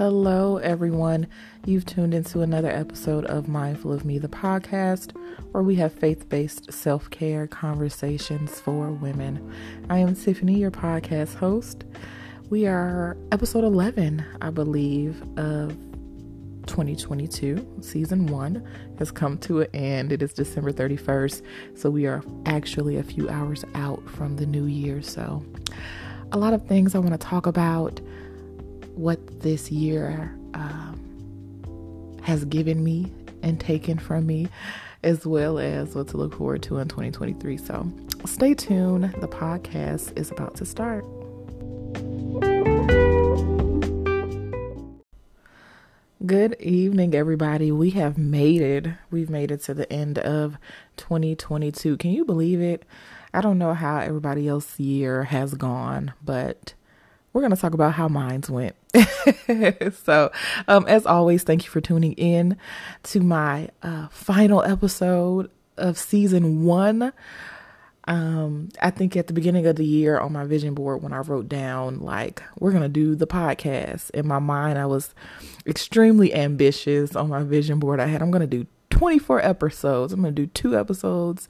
Hello, everyone. You've tuned into another episode of Mindful of Me, the podcast, where we have faith based self care conversations for women. I am Tiffany, your podcast host. We are episode 11, I believe, of 2022. Season one has come to an end. It is December 31st, so we are actually a few hours out from the new year. So, a lot of things I want to talk about what this year um, has given me and taken from me, as well as what to look forward to in 2023. So stay tuned. The podcast is about to start. Good evening, everybody. We have made it. We've made it to the end of 2022. Can you believe it? I don't know how everybody else's year has gone, but we're going to talk about how mine's went. so, um, as always, thank you for tuning in to my uh, final episode of season one. Um, I think at the beginning of the year on my vision board, when I wrote down, like, we're going to do the podcast, in my mind, I was extremely ambitious on my vision board. I had, I'm going to do 24 episodes. I'm going to do two episodes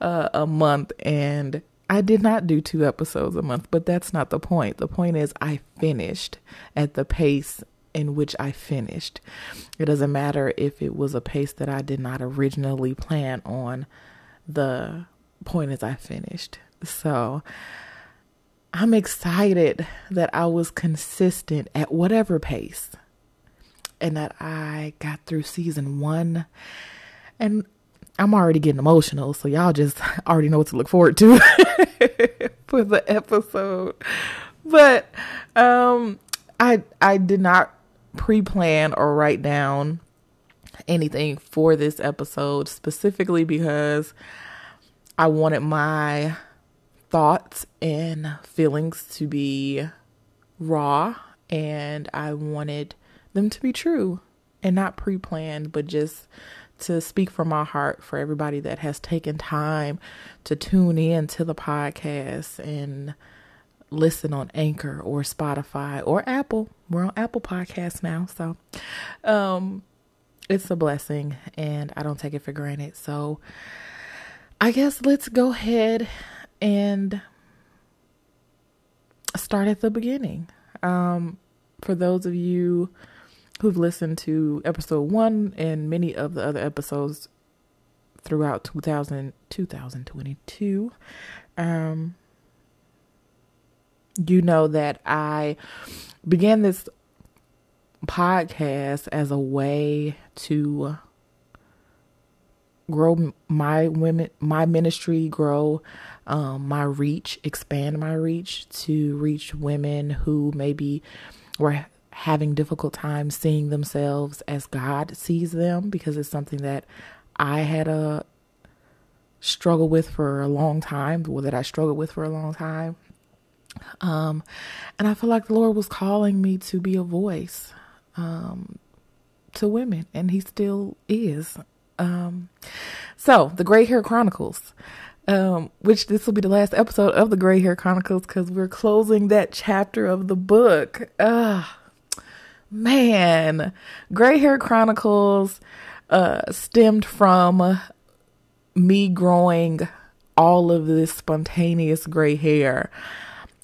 uh, a month. And I did not do two episodes a month, but that's not the point. The point is, I finished at the pace in which I finished. It doesn't matter if it was a pace that I did not originally plan on. The point is, I finished. So I'm excited that I was consistent at whatever pace and that I got through season one. And I'm already getting emotional, so y'all just already know what to look forward to for the episode. But um I I did not pre-plan or write down anything for this episode specifically because I wanted my thoughts and feelings to be raw and I wanted them to be true and not pre-planned but just to speak from my heart for everybody that has taken time to tune in to the podcast and listen on Anchor or Spotify or Apple. We're on Apple Podcasts now, so um it's a blessing and I don't take it for granted. So I guess let's go ahead and start at the beginning. Um for those of you who've listened to episode one and many of the other episodes throughout 2000, 2022, um, you know that I began this podcast as a way to grow my women my ministry grow um, my reach expand my reach to reach women who maybe were having difficult times seeing themselves as God sees them because it's something that I had a struggle with for a long time, or that I struggled with for a long time. Um, and I feel like the Lord was calling me to be a voice um, to women, and He still is. Um, so, the Gray Hair Chronicles. Um, which this will be the last episode of the Gray Hair Chronicles because we're closing that chapter of the book. Ugh man, Gray Hair Chronicles uh, stemmed from me growing all of this spontaneous gray hair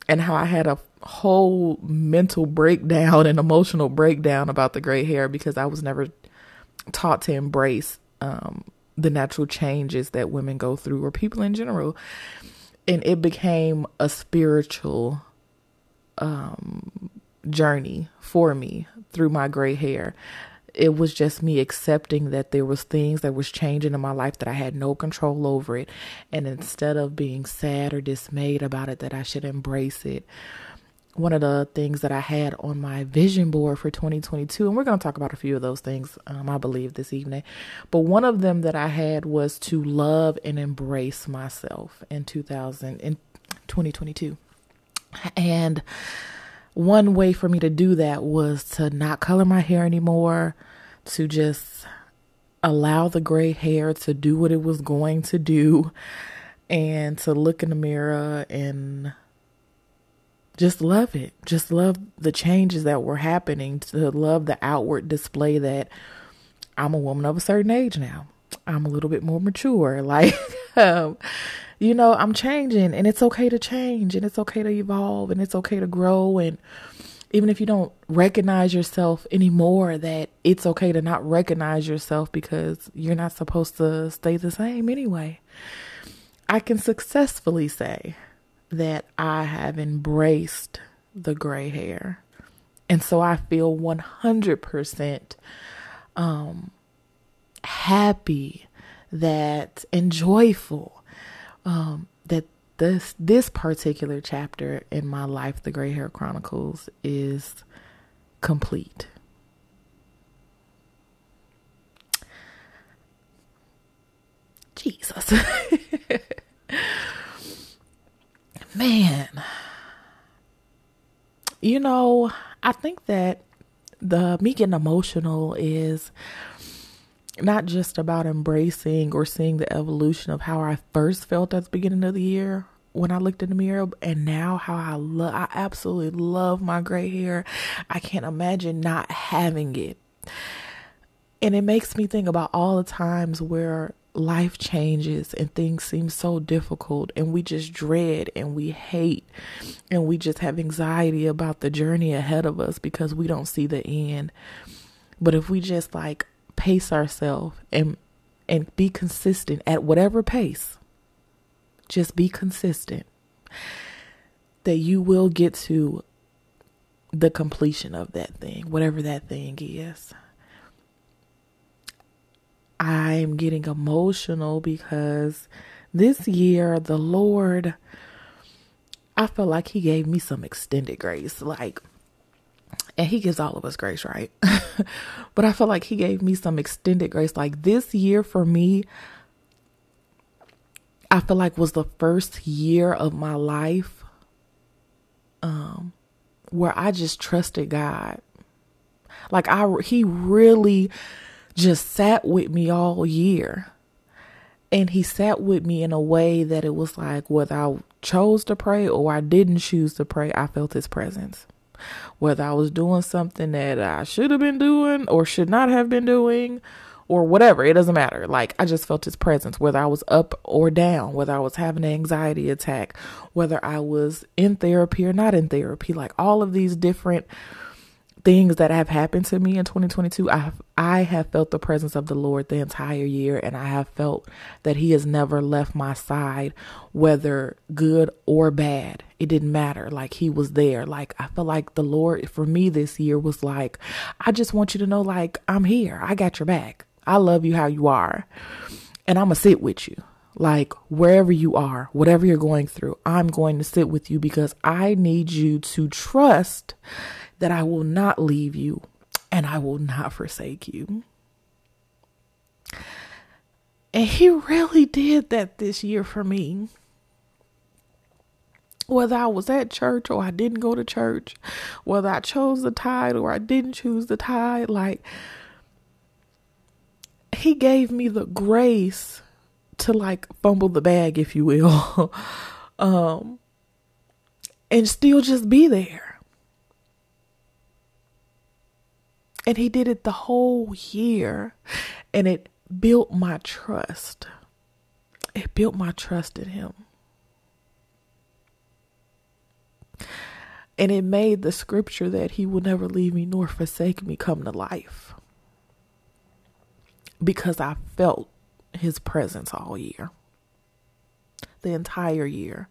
and how I had a whole mental breakdown and emotional breakdown about the gray hair because I was never taught to embrace um, the natural changes that women go through or people in general. And it became a spiritual um, journey for me through my gray hair. It was just me accepting that there was things that was changing in my life that I had no control over it. And instead of being sad or dismayed about it, that I should embrace it. One of the things that I had on my vision board for 2022, and we're going to talk about a few of those things, um, I believe, this evening. But one of them that I had was to love and embrace myself in 2000 in 2022. And one way for me to do that was to not color my hair anymore, to just allow the gray hair to do what it was going to do, and to look in the mirror and just love it. Just love the changes that were happening, to love the outward display that I'm a woman of a certain age now. I'm a little bit more mature. Like, um, you know, I'm changing and it's okay to change and it's okay to evolve and it's okay to grow. And even if you don't recognize yourself anymore, that it's okay to not recognize yourself because you're not supposed to stay the same anyway. I can successfully say that I have embraced the gray hair. And so I feel 100% um, happy that and joyful um, that this this particular chapter in my life, the Gray Hair Chronicles, is complete. Jesus. Man. You know, I think that the me getting emotional is not just about embracing or seeing the evolution of how I first felt at the beginning of the year when I looked in the mirror and now how I love I absolutely love my gray hair. I can't imagine not having it. And it makes me think about all the times where life changes and things seem so difficult and we just dread and we hate and we just have anxiety about the journey ahead of us because we don't see the end. But if we just like pace ourselves and and be consistent at whatever pace, just be consistent that you will get to the completion of that thing, whatever that thing is. I'm getting emotional because this year the Lord, I feel like He gave me some extended grace. Like, and He gives all of us grace, right? but I feel like He gave me some extended grace. Like, this year for me, I feel like was the first year of my life um, where I just trusted God. Like, I, He really just sat with me all year. And he sat with me in a way that it was like whether I chose to pray or I didn't choose to pray, I felt his presence. Whether I was doing something that I should have been doing or should not have been doing or whatever, it doesn't matter. Like I just felt his presence, whether I was up or down, whether I was having an anxiety attack, whether I was in therapy or not in therapy, like all of these different things that have happened to me in 2022 i have i have felt the presence of the lord the entire year and i have felt that he has never left my side whether good or bad. It didn't matter. Like he was there. Like i felt like the lord for me this year was like i just want you to know like i'm here. I got your back. I love you how you are. And i'm gonna sit with you. Like wherever you are, whatever you're going through, I'm going to sit with you because I need you to trust that I will not leave you and I will not forsake you. And he really did that this year for me. Whether I was at church or I didn't go to church, whether I chose the tithe or I didn't choose the tithe, like he gave me the grace to like fumble the bag, if you will, um, and still just be there. And he did it the whole year. And it built my trust. It built my trust in him. And it made the scripture that he will never leave me nor forsake me come to life. Because I felt his presence all year, the entire year.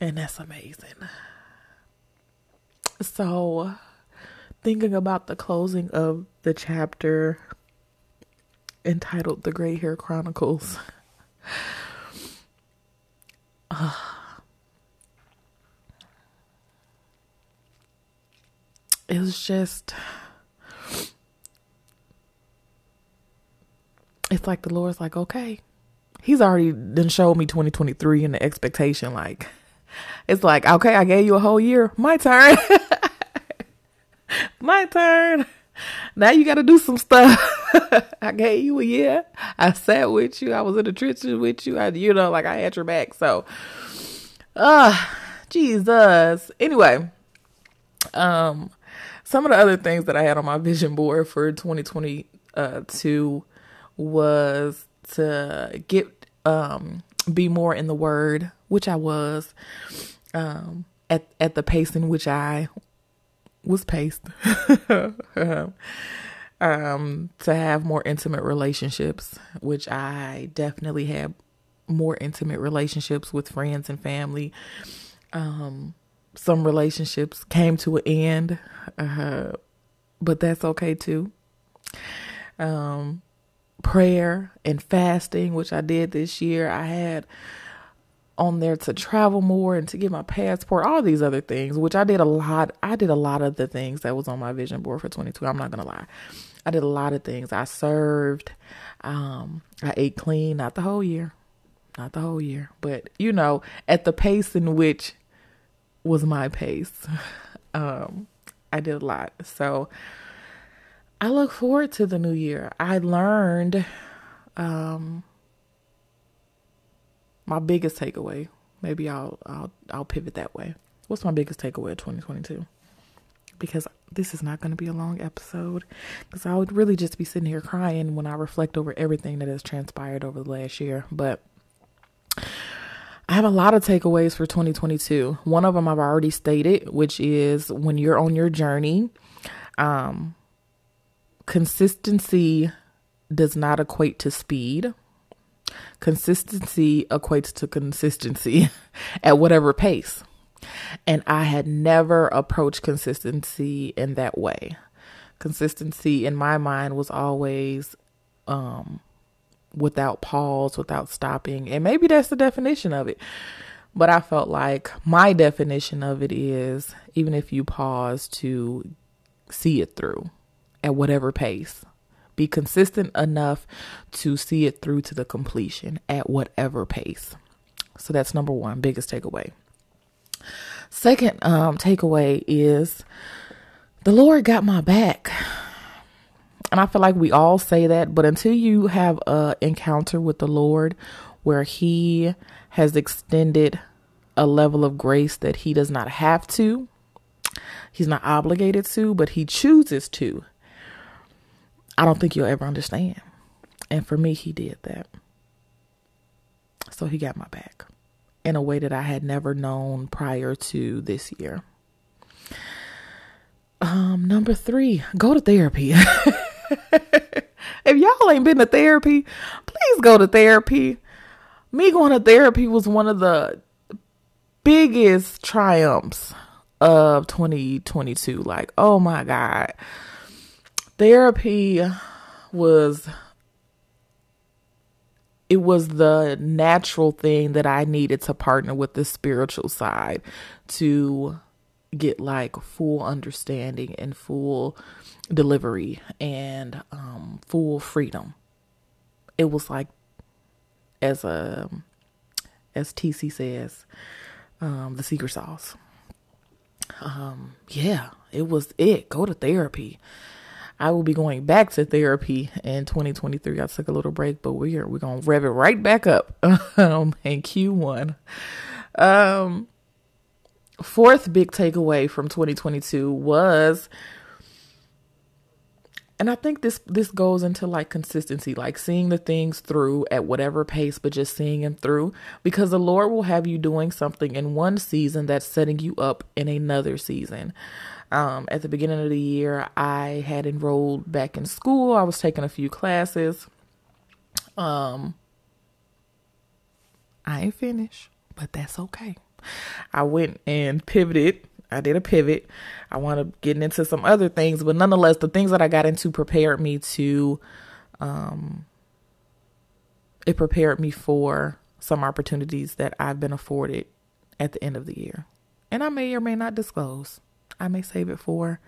And that's amazing. So, thinking about the closing of the chapter entitled The Gray Hair Chronicles. Uh, it was just it's like the Lord's like, okay. He's already then showed me 2023 and the expectation like it's like, okay, I gave you a whole year. My turn. my turn. Now you got to do some stuff. I gave you a year. I sat with you. I was in the trenches with you. I, you know, like I had your back. So, Ah, uh, Jesus. Anyway, um, some of the other things that I had on my vision board for 2022 was to get um be more in the word, which I was um at at the pace in which I was paced. um to have more intimate relationships, which I definitely had more intimate relationships with friends and family. Um some relationships came to an end, uh, but that's okay too. Um, prayer and fasting, which I did this year, I had on there to travel more and to get my passport, all these other things, which I did a lot. I did a lot of the things that was on my vision board for 22. I'm not going to lie. I did a lot of things. I served. Um, I ate clean, not the whole year, not the whole year, but you know, at the pace in which was my pace. Um, I did a lot. So I look forward to the new year. I learned um, my biggest takeaway. Maybe I'll I'll I'll pivot that way. What's my biggest takeaway of 2022? Because this is not going to be a long episode because I would really just be sitting here crying when I reflect over everything that has transpired over the last year. But I have a lot of takeaways for 2022. One of them I've already stated, which is when you're on your journey, um, consistency does not equate to speed. Consistency equates to consistency at whatever pace. And I had never approached consistency in that way. Consistency in my mind was always um, without pause, without stopping. And maybe that's the definition of it. But I felt like my definition of it is even if you pause to see it through at whatever pace, be consistent enough to see it through to the completion at whatever pace. So that's number one, biggest takeaway. Second um, takeaway is the Lord got my back and I feel like we all say that, but until you have a encounter with the Lord where he has extended a level of grace that he does not have to, he's not obligated to, but he chooses to. I don't think you'll ever understand. And for me, he did that. So he got my back in a way that I had never known prior to this year. Um, number three, go to therapy. if y'all ain't been to therapy, please go to therapy. Me going to therapy was one of the biggest triumphs of 2022. Like, oh my God. Therapy was it was the natural thing that I needed to partner with the spiritual side to get like full understanding and full delivery and um, full freedom. It was like, as a as TC says, um, the secret sauce. Um, yeah, it was it. Go to therapy. I will be going back to therapy in 2023. I took a little break, but we're we're gonna rev it right back up um, in Q1. Um, fourth big takeaway from 2022 was and I think this this goes into like consistency, like seeing the things through at whatever pace, but just seeing them through because the Lord will have you doing something in one season that's setting you up in another season. Um, at the beginning of the year, I had enrolled back in school. I was taking a few classes. Um, I ain't finished, but that's okay. I went and pivoted I did a pivot. I want to get into some other things, but nonetheless, the things that I got into prepared me to, um, it prepared me for some opportunities that I've been afforded at the end of the year. And I may or may not disclose. I may save it for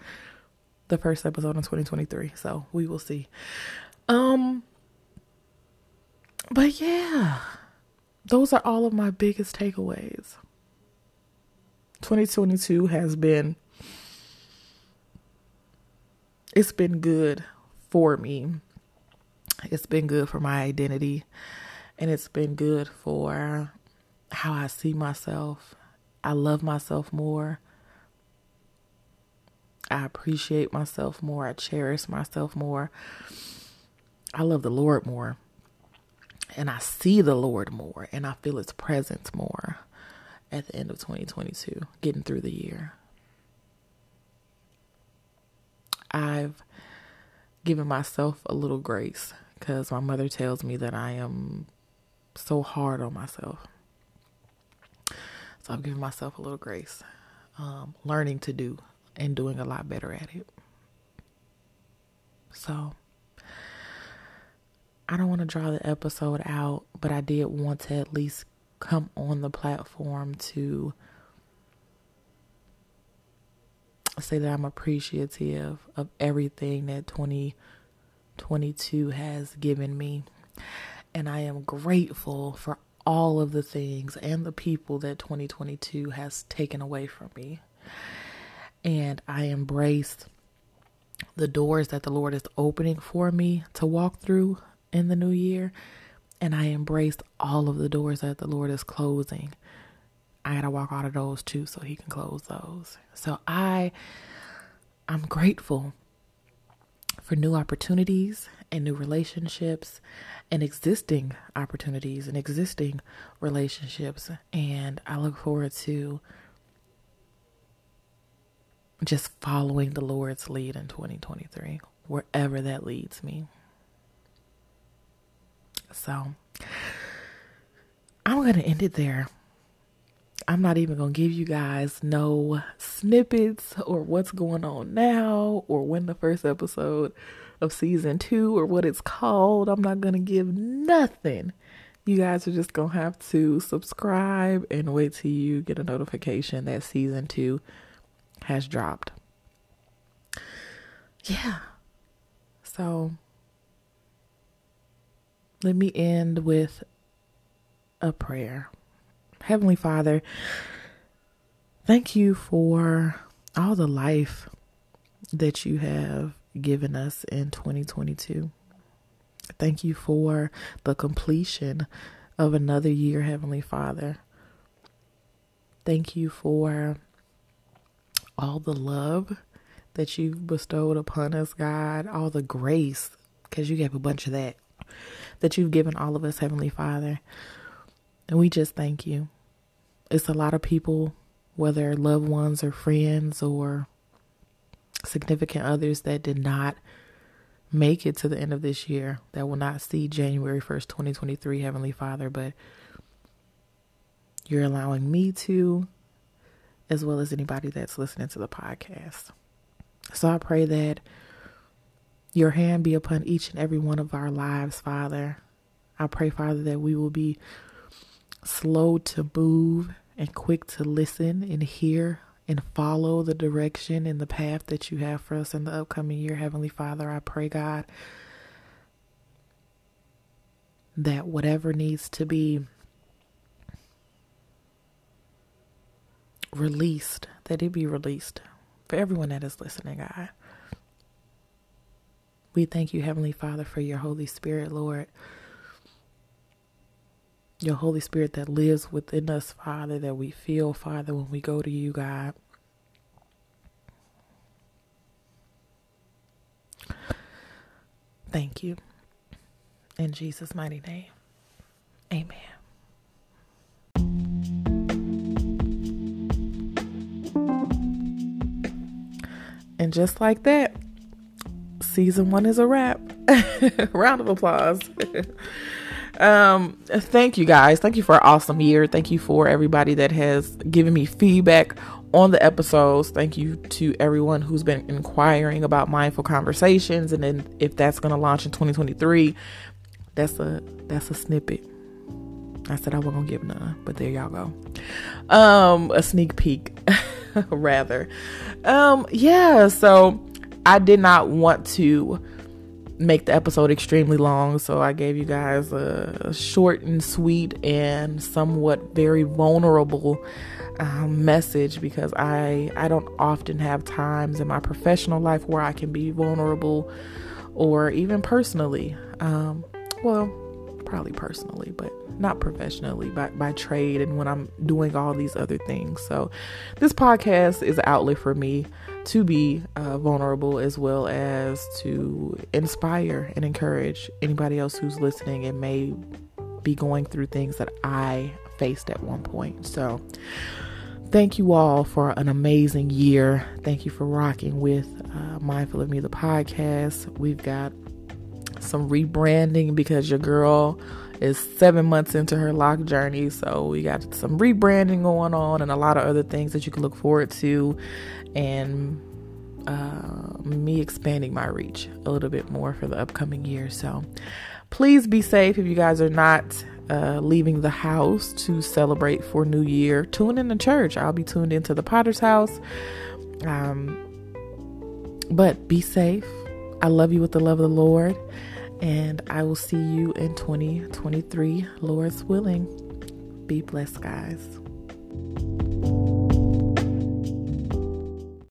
the first episode in 2023. So we will see. Um, but yeah, those are all of my biggest takeaways. 2022 has been it's been good for me. It's been good for my identity and it's been good for how I see myself I love myself more. I appreciate myself more. I cherish myself more. I love the Lord more. And I see the Lord more. And I feel His presence more at the end of 2022, getting through the year. I've given myself a little grace because my mother tells me that I am so hard on myself. So I've given myself a little grace, um, learning to do and doing a lot better at it. So I don't want to draw the episode out, but I did want to at least come on the platform to say that I'm appreciative of everything that 2022 has given me. And I am grateful for all of the things and the people that 2022 has taken away from me. And I embrace the doors that the Lord is opening for me to walk through in the new year. And I embraced all of the doors that the Lord is closing. I got to walk out of those too so he can close those. So I I'm grateful for new opportunities and new relationships and existing opportunities and existing relationships and I look forward to just following the Lord's lead in 2023 wherever that leads me. So I'm going to end it there. I'm not even going to give you guys no snippets or what's going on now or when the first episode of season two or what it's called. I'm not going to give nothing. You guys are just going to have to subscribe and wait till you get a notification that season two has dropped. Yeah. So let me end with a prayer. Heavenly Father, thank you for all the life that you have given us in 2022. Thank you for the completion of another year, Heavenly Father. Thank you for all the love that you've bestowed upon us, God, all the grace, because you gave a bunch of that that you've given all of us, Heavenly Father. And we just thank you. It's a lot of people, whether loved ones or friends or significant others, that did not make it to the end of this year, that will not see January 1st, 2023, Heavenly Father. But you're allowing me to, as well as anybody that's listening to the podcast. So I pray that your hand be upon each and every one of our lives, Father. I pray, Father, that we will be slow to move and quick to listen and hear and follow the direction and the path that you have for us in the upcoming year, Heavenly Father. I pray, God, that whatever needs to be released, that it be released for everyone that is listening, God. We thank you, Heavenly Father, for your Holy Spirit, Lord. Your Holy Spirit that lives within us, Father, that we feel, Father, when we go to you, God. Thank you. In Jesus' mighty name, amen. And just like that, season one is a wrap. Round of applause. um, thank you guys. Thank you for an awesome year. Thank you for everybody that has given me feedback on the episodes. Thank you to everyone who's been inquiring about mindful conversations. And then if that's gonna launch in 2023, that's a that's a snippet. I said I wasn't gonna give none, but there y'all go. Um, a sneak peek, rather. Um, yeah, so I did not want to make the episode extremely long, so I gave you guys a short and sweet and somewhat very vulnerable um, message because I I don't often have times in my professional life where I can be vulnerable or even personally. Um, well, probably personally, but not professionally by, by trade and when I'm doing all these other things. So, this podcast is an outlet for me to be uh, vulnerable as well as to inspire and encourage anybody else who's listening and may be going through things that I faced at one point. So, thank you all for an amazing year. Thank you for rocking with uh, Mindful of Me, the podcast. We've got some rebranding because your girl is seven months into her lock journey. So we got some rebranding going on and a lot of other things that you can look forward to. And uh, me expanding my reach a little bit more for the upcoming year. So please be safe if you guys are not uh, leaving the house to celebrate for New Year. Tune in to church. I'll be tuned into the Potter's house. Um, but be safe. I love you with the love of the Lord. And I will see you in 2023, Lord's willing. Be blessed, guys.